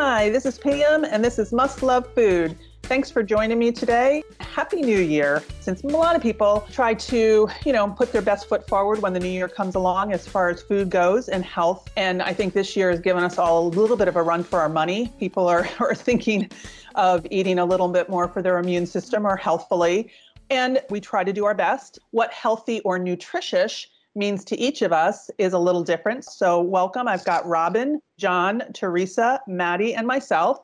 Hi, this is Pam, and this is Must Love Food. Thanks for joining me today. Happy New Year. Since a lot of people try to, you know, put their best foot forward when the new year comes along as far as food goes and health. And I think this year has given us all a little bit of a run for our money. People are, are thinking of eating a little bit more for their immune system or healthfully. And we try to do our best. What healthy or nutritious means to each of us is a little different. So, welcome. I've got Robin, John, Teresa, Maddie, and myself.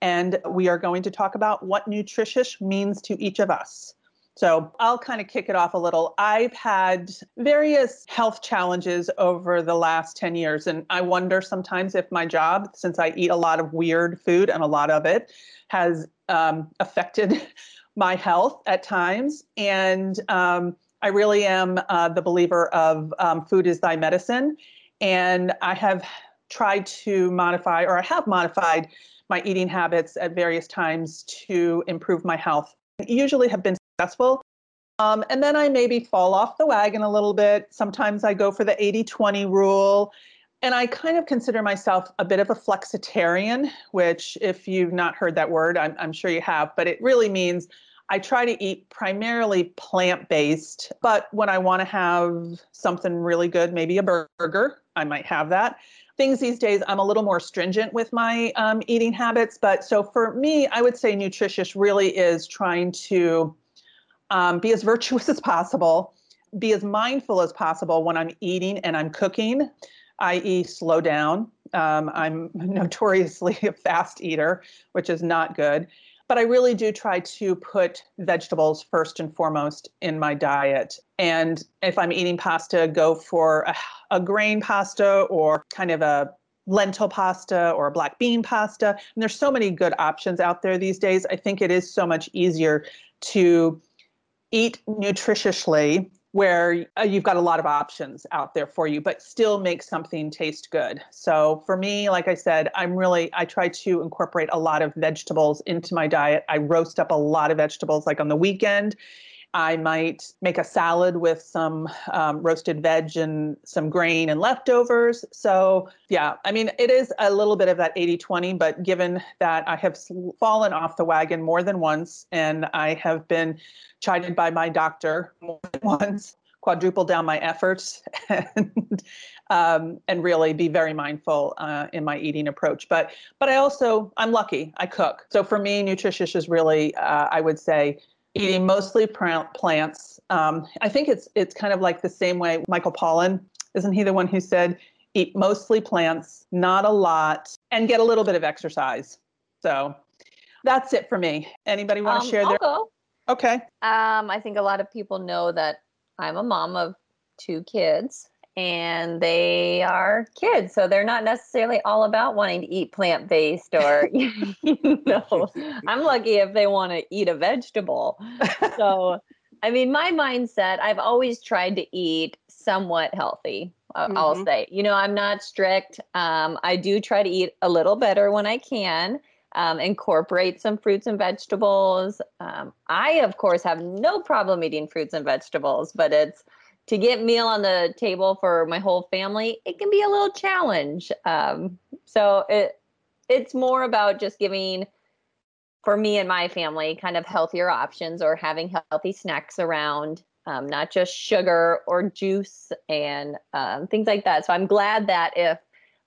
And we are going to talk about what nutritious means to each of us. So, I'll kind of kick it off a little. I've had various health challenges over the last 10 years. And I wonder sometimes if my job, since I eat a lot of weird food and a lot of it, has um, affected my health at times. And um, I really am uh, the believer of um, food is thy medicine. And I have tried to modify, or I have modified my eating habits at various times to improve my health. Usually have been successful. Um, and then I maybe fall off the wagon a little bit. Sometimes I go for the 80 20 rule. And I kind of consider myself a bit of a flexitarian, which, if you've not heard that word, I'm, I'm sure you have, but it really means I try to eat primarily plant based, but when I want to have something really good, maybe a burger, I might have that. Things these days, I'm a little more stringent with my um, eating habits. But so for me, I would say nutritious really is trying to um, be as virtuous as possible, be as mindful as possible when I'm eating and I'm cooking, i.e., slow down. Um, I'm notoriously a fast eater, which is not good but I really do try to put vegetables first and foremost in my diet. And if I'm eating pasta, go for a, a grain pasta or kind of a lentil pasta or a black bean pasta. And there's so many good options out there these days. I think it is so much easier to eat nutritiously where uh, you've got a lot of options out there for you, but still make something taste good. So for me, like I said, I'm really, I try to incorporate a lot of vegetables into my diet. I roast up a lot of vegetables like on the weekend. I might make a salad with some um, roasted veg and some grain and leftovers. So, yeah, I mean, it is a little bit of that 80 20, but given that I have fallen off the wagon more than once and I have been chided by my doctor more than once, quadruple down my efforts, and um, and really be very mindful uh, in my eating approach. But but I also I'm lucky. I cook, so for me, nutritious is really uh, I would say eating mostly plants. Um, I think it's it's kind of like the same way Michael Pollan isn't he the one who said eat mostly plants, not a lot, and get a little bit of exercise. So that's it for me. Anybody want to um, share I'll their? Go. Okay. Um, I think a lot of people know that I'm a mom of two kids and they are kids so they're not necessarily all about wanting to eat plant-based or you know i'm lucky if they want to eat a vegetable so i mean my mindset i've always tried to eat somewhat healthy mm-hmm. i'll say you know i'm not strict um, i do try to eat a little better when i can um, incorporate some fruits and vegetables. Um, I, of course, have no problem eating fruits and vegetables, but it's to get meal on the table for my whole family. It can be a little challenge. Um, so it it's more about just giving for me and my family kind of healthier options or having healthy snacks around um, not just sugar or juice and um, things like that so i'm glad that if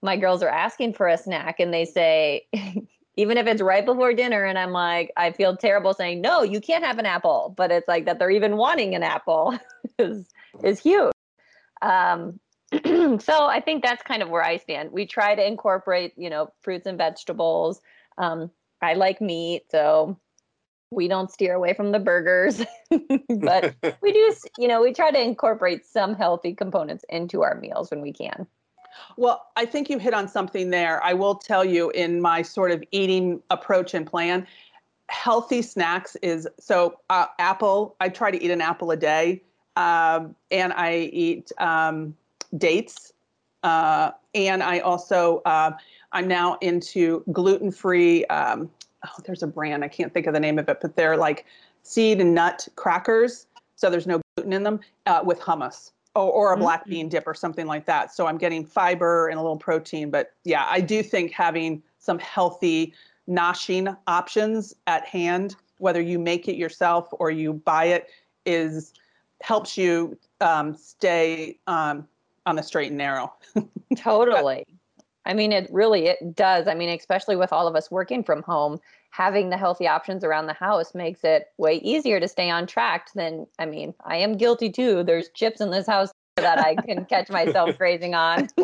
my girls are asking for a snack and they say even if it's right before dinner and I'm like, I feel terrible saying, no, you can't have an apple, but it's like that they're even wanting an apple is huge. Um, so I think that's kind of where I stand. We try to incorporate, you know, fruits and vegetables. Um, I like meat, so we don't steer away from the burgers, but we do, you know, we try to incorporate some healthy components into our meals when we can. Well, I think you hit on something there. I will tell you in my sort of eating approach and plan, healthy snacks is so uh, apple. I try to eat an apple a day, um, and I eat um, dates, uh, and I also uh, I'm now into gluten free. Um, oh, there's a brand I can't think of the name of it, but they're like seed and nut crackers, so there's no gluten in them uh, with hummus or, or a mm-hmm. black bean dip or something like that. So I'm getting fiber and a little protein. But yeah, I do think having some healthy noshing options at hand, whether you make it yourself or you buy it, is helps you um, stay um, on the straight and narrow. totally. I mean, it really it does. I mean, especially with all of us working from home, having the healthy options around the house makes it way easier to stay on track than I mean, I am guilty too. There's chips in this house that I can catch myself grazing on.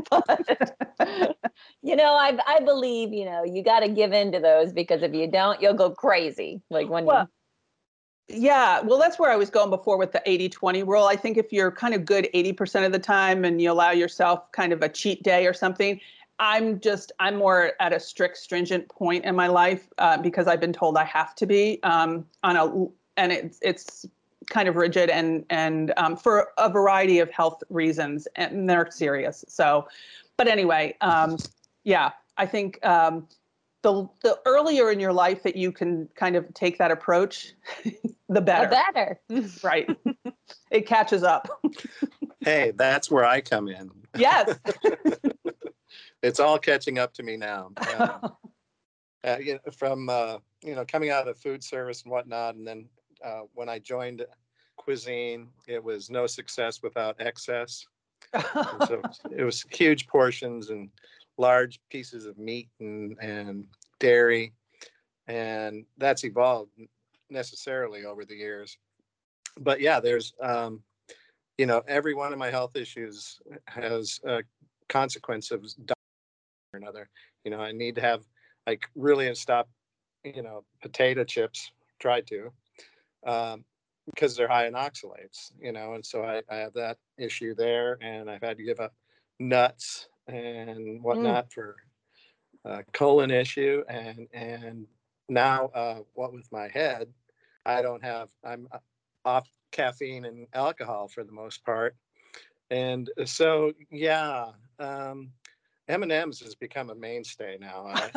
But, you know, I I believe, you know, you got to give in to those because if you don't, you'll go crazy. Like when well, you yeah, well, that's where I was going before with the 80 20 rule. I think if you're kind of good 80% of the time and you allow yourself kind of a cheat day or something, I'm just I'm more at a strict, stringent point in my life uh, because I've been told I have to be um, on a and it's it's kind of rigid and and um, for a variety of health reasons and they're serious. So, but anyway, um, yeah, I think um, the the earlier in your life that you can kind of take that approach, the better. The better, right? it catches up. hey, that's where I come in. Yes it's all catching up to me now. Um, uh, you know, from uh, you know coming out of the food service and whatnot, and then uh, when I joined cuisine, it was no success without excess. so it was huge portions and large pieces of meat and and dairy, and that's evolved necessarily over the years. But yeah, there's um, you know every one of my health issues has a consequence of or another. You know, I need to have like really stop, you know, potato chips. Try to, um, because they're high in oxalates. You know, and so I, I have that issue there, and I've had to give up nuts and whatnot mm. for a colon issue, and and now uh, what with my head, I don't have. I'm uh, off caffeine and alcohol for the most part, and so yeah. Um, M and M's has become a mainstay now. I,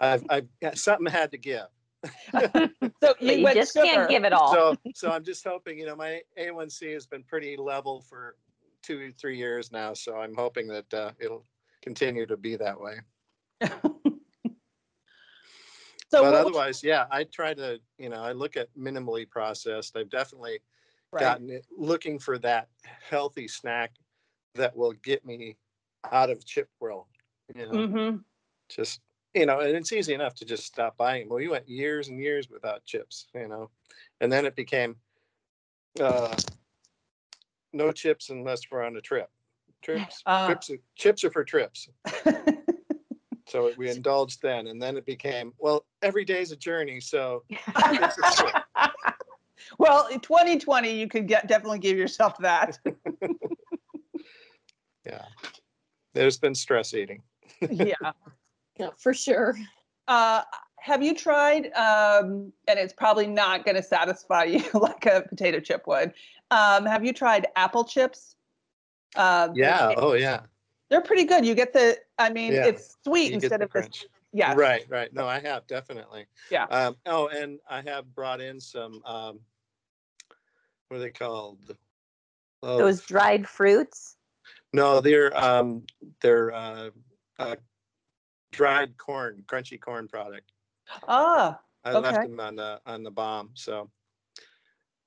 I've, I've something had to give. so you, you just sugar. can't give it all. So, so I'm just hoping. You know, my A1C has been pretty level for two, three years now. So I'm hoping that uh, it'll continue to be that way. So but otherwise, yeah, I try to, you know, I look at minimally processed. I've definitely right. gotten it looking for that healthy snack that will get me out of chip world. You know, mm-hmm. just you know, and it's easy enough to just stop buying. Well, we went years and years without chips, you know, and then it became uh, no chips unless we're on a trip. Trips, uh, trips, are, chips are for trips. so we indulged then, and then it became well, every day's a journey. So. well, in 2020, you could get definitely give yourself that. yeah there's been stress eating. yeah. Yeah, for sure. Uh, have you tried, um, and it's probably not going to satisfy you like a potato chip would. Um, have you tried apple chips? Uh, yeah. Oh, yeah. They're pretty good. You get the, I mean, yeah. it's sweet you instead of crunch. this. Yeah. Right, right. No, I have definitely. Yeah. Um, oh, and I have brought in some, um, what are they called? Oh, Those dried fruits? No, they're um, they're uh, uh, dried corn, crunchy corn product. Ah, I okay. left them on the on the bomb, so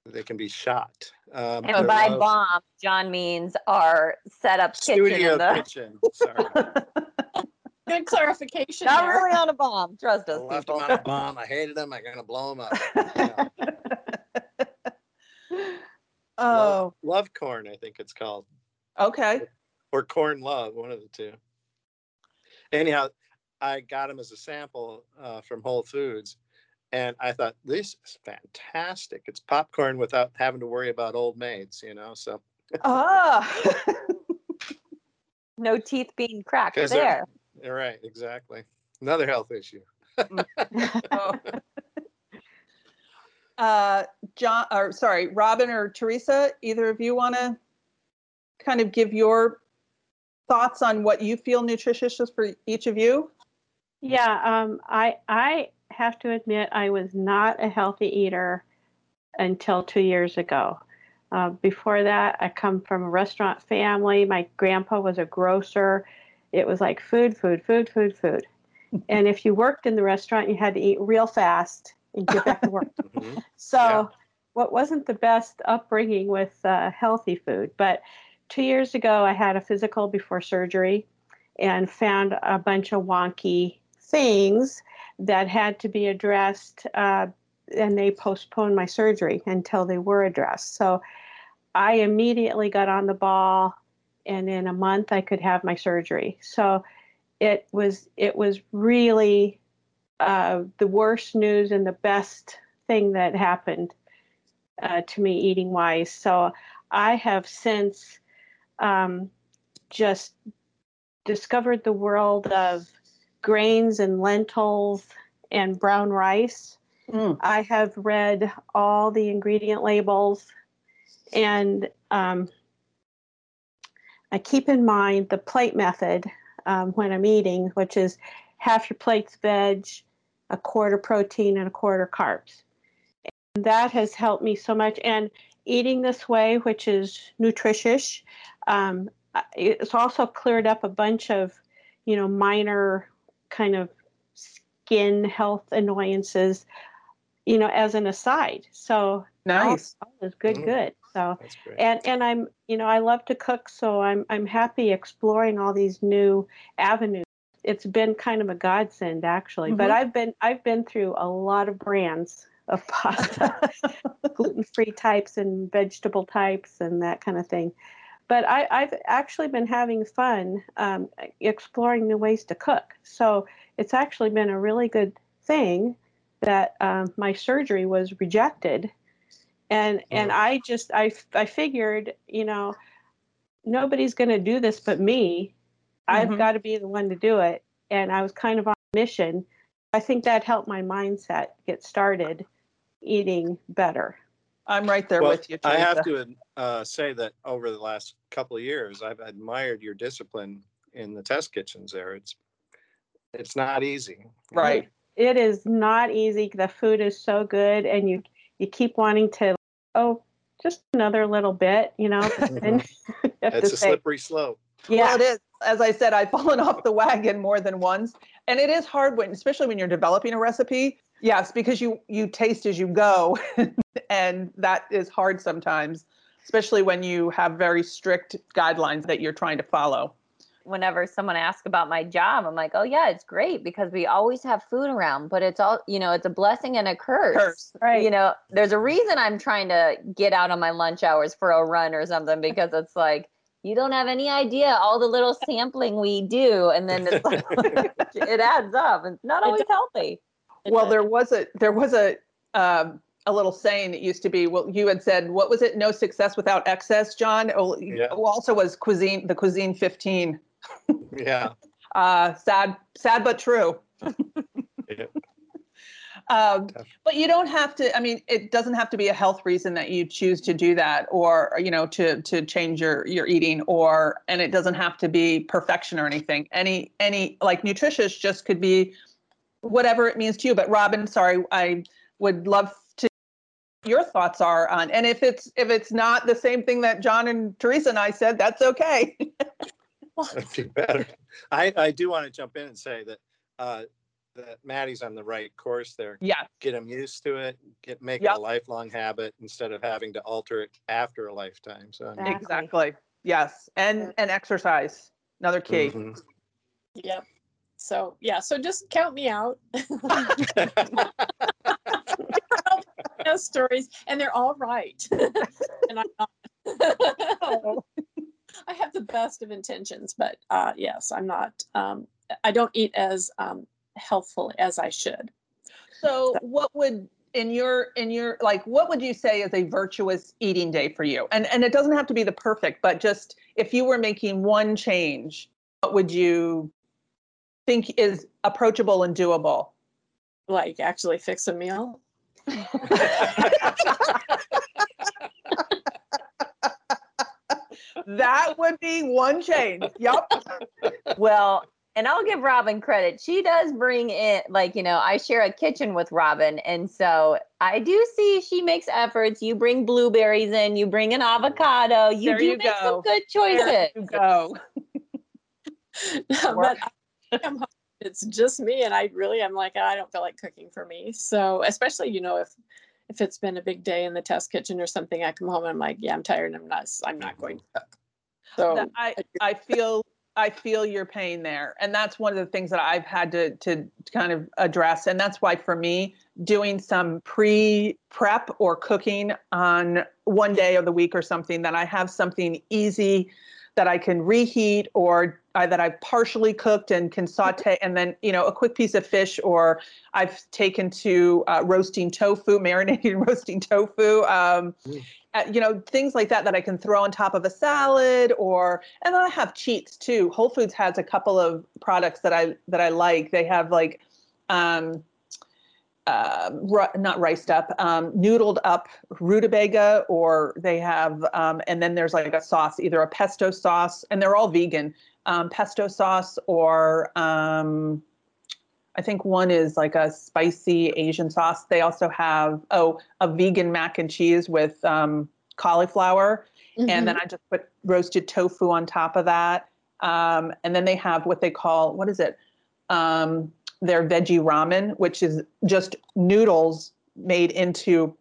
they can be shot. Um, and by uh, bomb, John means our setup studio kitchen. In the... kitchen. Sorry. Good clarification. Not there. really on a bomb. Trust us, I left people. them on a bomb. I hated them. I'm gonna blow them up. oh, love, love corn. I think it's called. Okay. Or corn love, one of the two. Anyhow, I got them as a sample uh, from Whole Foods, and I thought this is fantastic. It's popcorn without having to worry about old maids, you know. So. ah. no teeth being cracked there. You're right, exactly. Another health issue. oh. uh, John, or sorry, Robin or Teresa, either of you want to kind of give your thoughts on what you feel nutritious is for each of you? Yeah, um, I I have to admit I was not a healthy eater until two years ago. Uh, before that, I come from a restaurant family. My grandpa was a grocer. It was like food, food, food, food, food. and if you worked in the restaurant, you had to eat real fast and get back to work. Mhm. So, Yeah. what wasn't the best upbringing with uh, healthy food. But two years ago, I had a physical before surgery and found a bunch of wonky things that had to be addressed. Uh, and they postponed my surgery until they were addressed. So, I immediately got on the ball, and in a month, I could have my surgery. So, it was it was really uh, the worst news and the best thing that happened uh, to me eating wise. So I have since um, just discovered the world of grains and lentils and brown rice. Mm. I have read all the ingredient labels and um, I keep in mind the plate method um, when I'm eating, which is half your plate's veg, a quarter protein, and a quarter carbs. And that has helped me so much. And eating this way, which is nutritious, um, it's also cleared up a bunch of, you know, minor kind of skin health annoyances, you know, as an aside. So Nice. all is good, Mm. good. So and and I'm you know I love to cook, so I'm I'm happy exploring all these new avenues. It's been kind of a godsend actually, but Mhm. I've been I've been through a lot of brands of pasta, gluten-free types and vegetable types and that kind of thing. But I, I've actually been having fun um, exploring new ways to cook. So it's actually been a really good thing that um, my surgery was rejected. And and i just i i figured you know nobody's going to do this but me. I've Mhm. got to be the one to do it. And i was kind of on a mission. I think that helped my mindset get started eating better I'm right there Well, with you. I have Teresa. to uh, say that over the last couple of years, I've admired your discipline in the test kitchens. There, it's it's not easy. Right. it is not easy the food is so good and you you keep wanting to oh just another little bit you know but then you have It's a say slippery slope. yeah Well, it is. As I said, I've fallen off the wagon more than once, and it is hard when, especially when you're developing a recipe. Yes, because you you taste as you go, and that is hard sometimes, especially when you have very strict guidelines that you're trying to follow. whenever someone asks about my job, I'm like, oh yeah, it's great because we always have food around, but it's all, you know, it's a blessing and a curse. Curse. right You know, there's a reason I'm trying to get out on my lunch hours for a run or something because it's like, you don't have any idea all the little sampling we do. And then it's like, it adds up. It's not always healthy. Well, there was a there was a um, a little saying that used to be. Well, you had said, what was it? No success without excess, John. Oh, Yeah. Also, was cuisine the cuisine 15. Yeah. Uh, sad, sad but true. Yeah. Um, but you don't have to. I mean, it doesn't have to be a health reason that you choose to do that, or you know, to to change your your eating, or and it doesn't have to be perfection or anything. Any any like nutritious just could be whatever it means to you. But Robin, sorry, I would love to your thoughts are on, and if it's if it's not the same thing that John and Teresa and I said, that's okay. That'd be better. I, I do want to jump in and say that uh, that Maddie's on the right course there. yeah, Get them used to it. Get make Yep. it a lifelong habit instead of having to alter it after a lifetime. So I mean, Exactly. exactly. Yes, and and exercise, another key. mhm. Yep. So yeah, so just count me out. Stories, and they're all right. and I'm not. I have the best of intentions, but uh, yes, I'm not. Um, I don't eat as um, healthful as I should. So what would in your in your like what would you say is a virtuous eating day for you? And and it doesn't have to be the perfect, but just if you were making one change, what would you think is approachable and doable? Like actually fix a meal. That would be one change. Yep. Well, and I'll give Robin credit. She does bring in, like, you know, I share a kitchen with Robin. And so I do see she makes efforts. You bring blueberries in, you bring an avocado. You There do you make go. some good There choices. you go. no, but I come home it's just me and I really I'm like I don't feel like cooking for me. So especially you know if if it's been a big day in the test kitchen or something, I come home and I'm like, yeah, I'm tired and I'm not I'm not going mm-hmm. to cook. So I, I feel I feel your pain there, and that's one of the things that I've had to to kind of address, and that's why for me doing some pre prep or cooking on one day of the week or something that I have something easy that I can reheat or uh, that I've partially cooked and can saute, and then you know a quick piece of fish, or I've taken to uh, roasting tofu, marinating roasting tofu. Um, Mm. uh, you know things like that that I can throw on top of a salad or and then I have cheats too. Whole Foods has a couple of products that I that I like. They have like um uh, ru- not riced up, um, noodled up rutabaga, or they have, um, and then there's like a sauce, either a pesto sauce, and they're all vegan, um, pesto sauce, or um, I think one is like a spicy Asian sauce. They also have, oh, a vegan mac and cheese with um, cauliflower Mm-hmm. and then I just put roasted tofu on top of that. Um, and then they have what they call what is it? Their veggie ramen, which is just noodles made into,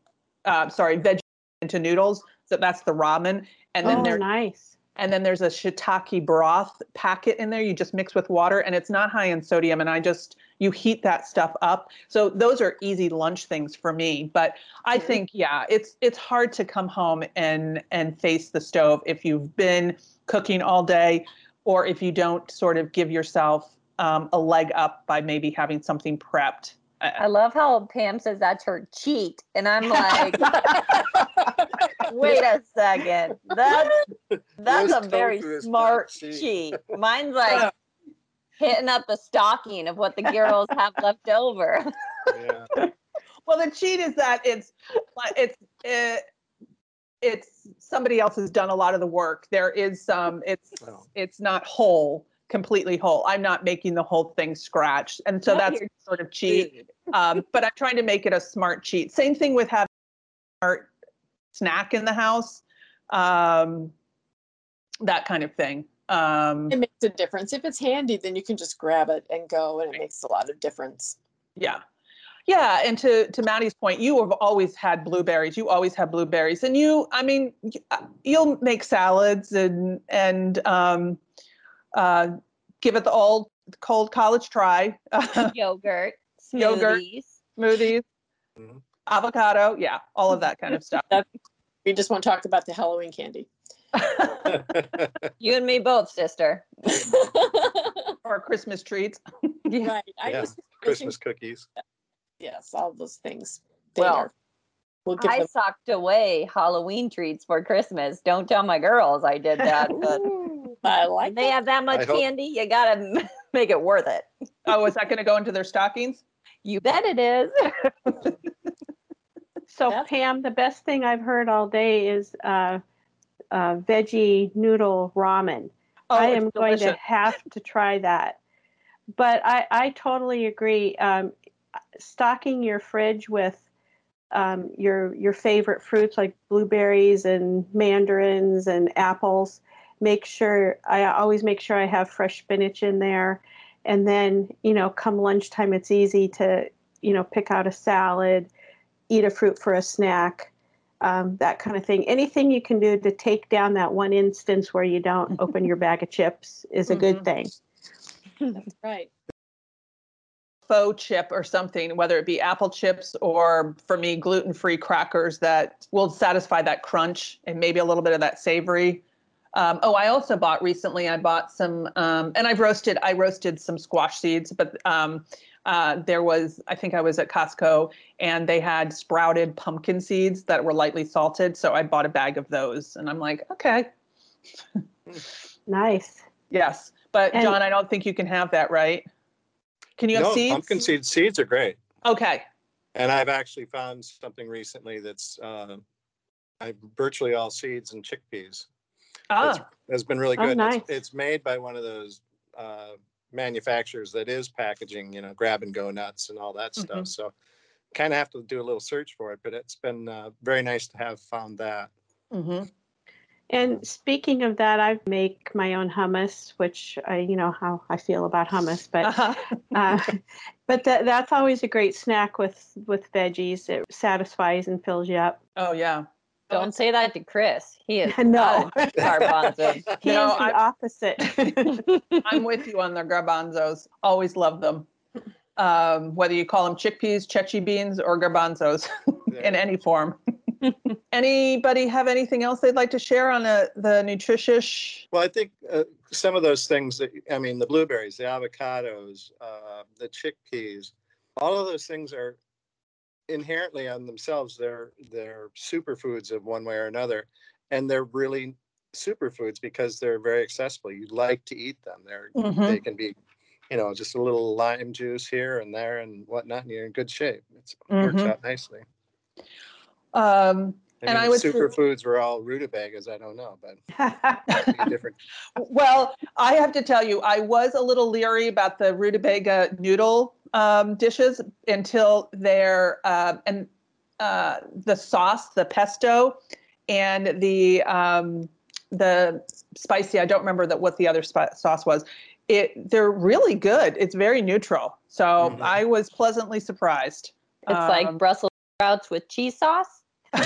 uh, sorry, veggie into noodles. So that's the ramen. And then oh, there, nice. and then there's a shiitake broth packet in there. You just mix with water, and it's not high in sodium. And I just you heat that stuff up. So those are easy lunch things for me. But I think yeah, it's it's hard to come home and and face the stove if you've been cooking all day, or if you don't sort of give yourself um, a leg up by maybe having something prepped. I love how Pam says that's her cheat. And I'm like, wait a second. That's that's Roast a very tofu is not smart cheat. cheat. Mine's like hitting up the stocking of what the girls have left over. Yeah. Well, the cheat is that it's it's it, it's somebody else has done a lot of the work. There is some it's Oh. it's not whole, completely whole. I'm not making the whole thing scratch, and so that's sort of cheat. Um, but I'm trying to make it a smart cheat. Same thing with having a smart snack in the house, um, that kind of thing. Um, it makes a difference. If it's handy, then you can just grab it and go, and it makes a lot of difference. Yeah. Yeah, and to to Maddie's point, you have always had blueberries. You always have blueberries, and you, I mean, uh, you'll make salads and and um, uh, give it the old cold college try. Yogurt, Yogurt. smoothies. Smoothies, Mhm. avocado, yeah, all of that kind of stuff. We just want to talk about the Halloween candy. You and me both, sister. or Christmas treats. right. I Yeah, just Christmas cookies. yes, all those things. They Well, are. We'll give I them. socked away Halloween treats for Christmas. Don't tell my girls I did that. But Ooh, I like when they that. have that much I hope- candy, you gotta make it worth it. Oh, is that going to go into their stockings? You bet it is. So That's- Pam, the best thing I've heard all day is uh, uh, veggie noodle ramen. Oh, I am going to have to try that. But I, I totally agree. Um, stocking your fridge with um, your your favorite fruits like blueberries and mandarins and apples. Make sure I always make sure I have fresh spinach in there, and then you know come lunchtime it's easy to you know pick out a salad, eat a fruit for a snack. Um, that kind of thing. Anything you can do to take down that one instance where you don't open your bag of chips is a good Mhm. thing. That's right. faux chip or something, whether it be apple chips or for me, gluten free crackers that will satisfy that crunch and maybe a little bit of that savory. Um, oh, I also bought recently, I bought some, um, and I've roasted, I roasted some squash seeds, but um, uh, there was, I think I was at Costco and they had sprouted pumpkin seeds that were lightly salted. So I bought a bag of those and I'm like, okay, Nice. yes. But And- John, I don't think you can have that, right? Can you have no, seeds? pumpkin seed seeds are great. Okay. And I've actually found something recently that's uh, I virtually all seeds and chickpeas. Ah. It's been really Oh, good. nice. It's, it's made by one of those uh, manufacturers that is packaging, you know, grab and go nuts and all that Mhm. stuff. So kind of have to do a little search for it, but it's been uh, very nice to have found that. Mm-hmm. And speaking of that, I make my own hummus, which I, you know how I feel about hummus, but Uh-huh. uh, but that that's always a great snack with with veggies. It satisfies and fills you up. oh yeah. Don't say that to Chris. He is No. not a garbanzo. He No, is the I- opposite. I'm with you on the garbanzos. Always love them. Um, whether you call them chickpeas, ceci beans, or garbanzos in any form. Anybody have anything else they'd like to share on uh the nutritious? Well, I think uh, some of those things that, I mean, the blueberries, the avocados, uh, the chickpeas, all of those things are inherently on themselves, they're, they're superfoods of one way or another. And they're really superfoods because they're very accessible. You like to eat them. They're, Mhm. they can be, you know, just a little lime juice here and there and whatnot, and you're in good shape. It's, it works Mhm. out nicely. Um, I And mean, I would say- superfoods were all rutabagas. I don't know, but different. well, I have to tell you, I was a little leery about the rutabaga noodle um, dishes until their uh, and uh, the sauce, the pesto, and the um, the spicy. I don't remember that what the other spi- sauce was. It they're really good. It's very neutral. So Mhm. I was pleasantly surprised. It's like Um, Brussels sprouts with cheese sauce.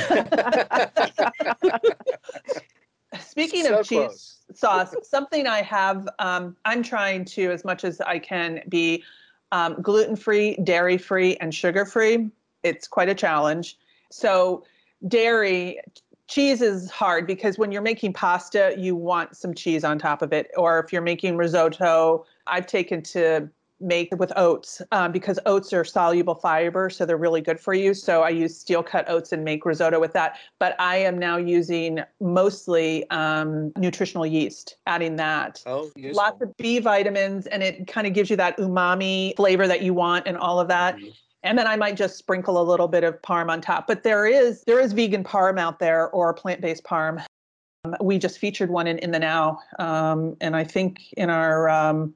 Speaking So of cheese close. sauce, something I have, um, I'm trying to, as much as I can, be um, gluten free, dairy free, and sugar free. It's quite a challenge. So, dairy, cheese is hard because when you're making pasta, you want some cheese on top of it. Or if you're making risotto, I've taken to make with oats um, because oats are soluble fiber, so they're really good for you. So I use steel cut oats and make risotto with that. But I am now using mostly um, nutritional yeast, adding that. Oh, useful. Lots of B vitamins, and it kind of gives you that umami flavor that you want, and all of that. Mhm. And then I might just sprinkle a little bit of parm on top. But there is there is vegan parm out there or plant based parm. Um, we just featured one in in the now, um, and I think in our um,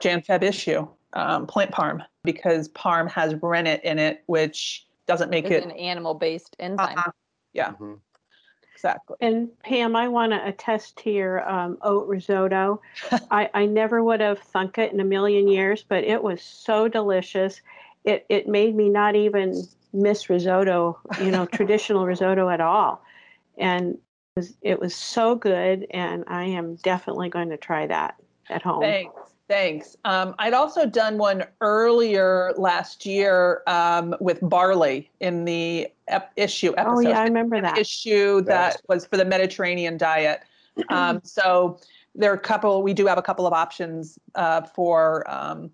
Jan Feb issue, um, plant parm because parm has rennet in it, which doesn't make It's it an animal-based enzyme. Uh-uh. Yeah. Mhm. exactly. And Pam, I want to attest to your um, oat risotto. I, I never would have thunk it in a million years, but it was so delicious. It it made me not even miss risotto, you know, traditional risotto at all. And it was, it was so good, and I am definitely going to try that at home. Thanks. Thanks. Um, I'd also done one earlier last year um, with barley in the ep- issue episode. Oh yeah, I remember that. issue that Yes. was for the Mediterranean diet. Um, so there are a couple. We do have a couple of options uh, for um,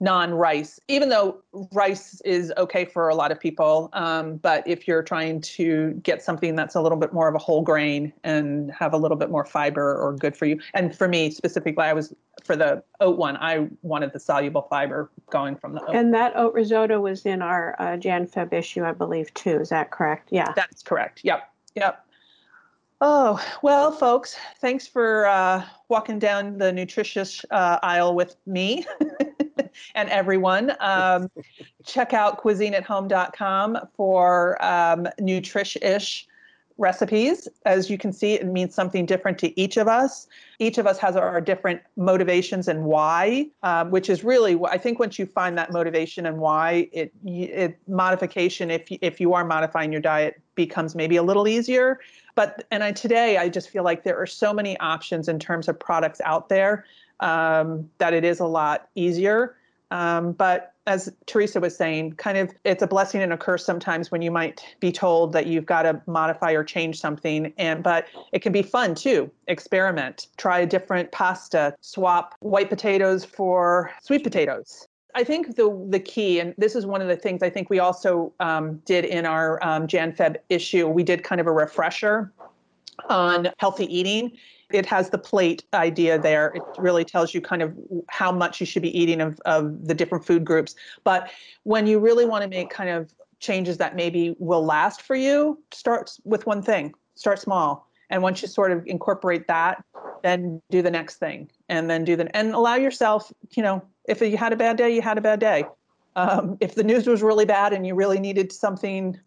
non-rice, even though rice is okay for a lot of people. Um, but if you're trying to get something that's a little bit more of a whole grain and have a little bit more fiber or good for you, and for me specifically, I was for the oat one. I wanted the soluble fiber going from the oat. And that oat risotto was in our uh, Jan Feb issue, I believe, too. Is that correct? Yeah. That's correct. Yep. Yep. Oh, well, folks, thanks for uh, walking down the nutritious uh, aisle with me and everyone. Um, check out cuisineathome.com for um, nutrish-ish recipes. As you can see, it means something different to each of us. Each of us has our different motivations and why, um, which is really, I think once you find that motivation and why, it, it modification, if if you are modifying your diet, becomes maybe a little easier. But and I today I just feel like there are so many options in terms of products out there um, that it is a lot easier. Um, but as Teresa was saying, kind of it's a blessing and a curse sometimes when you might be told that you've got to modify or change something. And but it can be fun too. Experiment, try a different pasta, swap white potatoes for sweet potatoes. I think the the key, and this is one of the things I think we also um, did in our um, Jan Feb issue. We did kind of a refresher on healthy eating. It has the plate idea there. It really tells you kind of how much you should be eating of, of the different food groups. But when you really want to make kind of changes that maybe will last for you, start with one thing. Start small. And once you sort of incorporate that, then do the next thing. And then do the and allow yourself, you know, if you had a bad day, you had a bad day. Um, if the news was really bad and you really needed something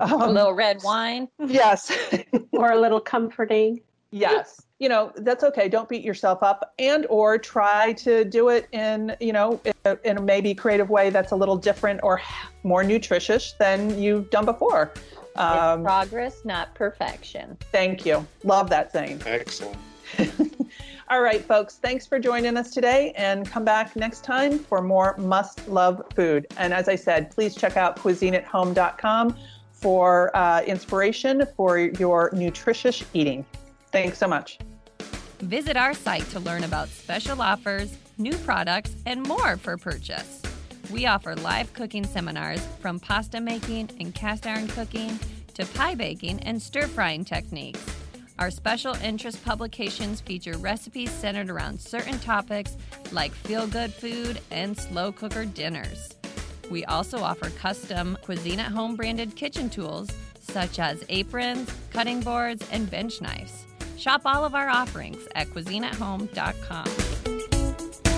a um, little red wine. yes or a little comforting. Yes. You know, that's okay. Don't beat yourself up and or try to do it in, you know, in a, in a maybe creative way that's a little different or more nutritious than you've done before. Um, progress, not perfection. Thank you. Love that saying. Excellent. All right, folks, thanks for joining us today and come back next time for more must love food. And as I said, please check out cuisineathome.com for uh, inspiration for your nutritious eating. Thanks so much. Visit our site to learn about special offers, new products, and more for purchase. We offer live cooking seminars from pasta making and cast iron cooking to pie baking and stir frying techniques. Our special interest publications feature recipes centered around certain topics like feel good food and slow cooker dinners. We also offer custom Cuisine at Home branded kitchen tools such as aprons, cutting boards, and bench knives. Shop all of our offerings at cuisineathome.com.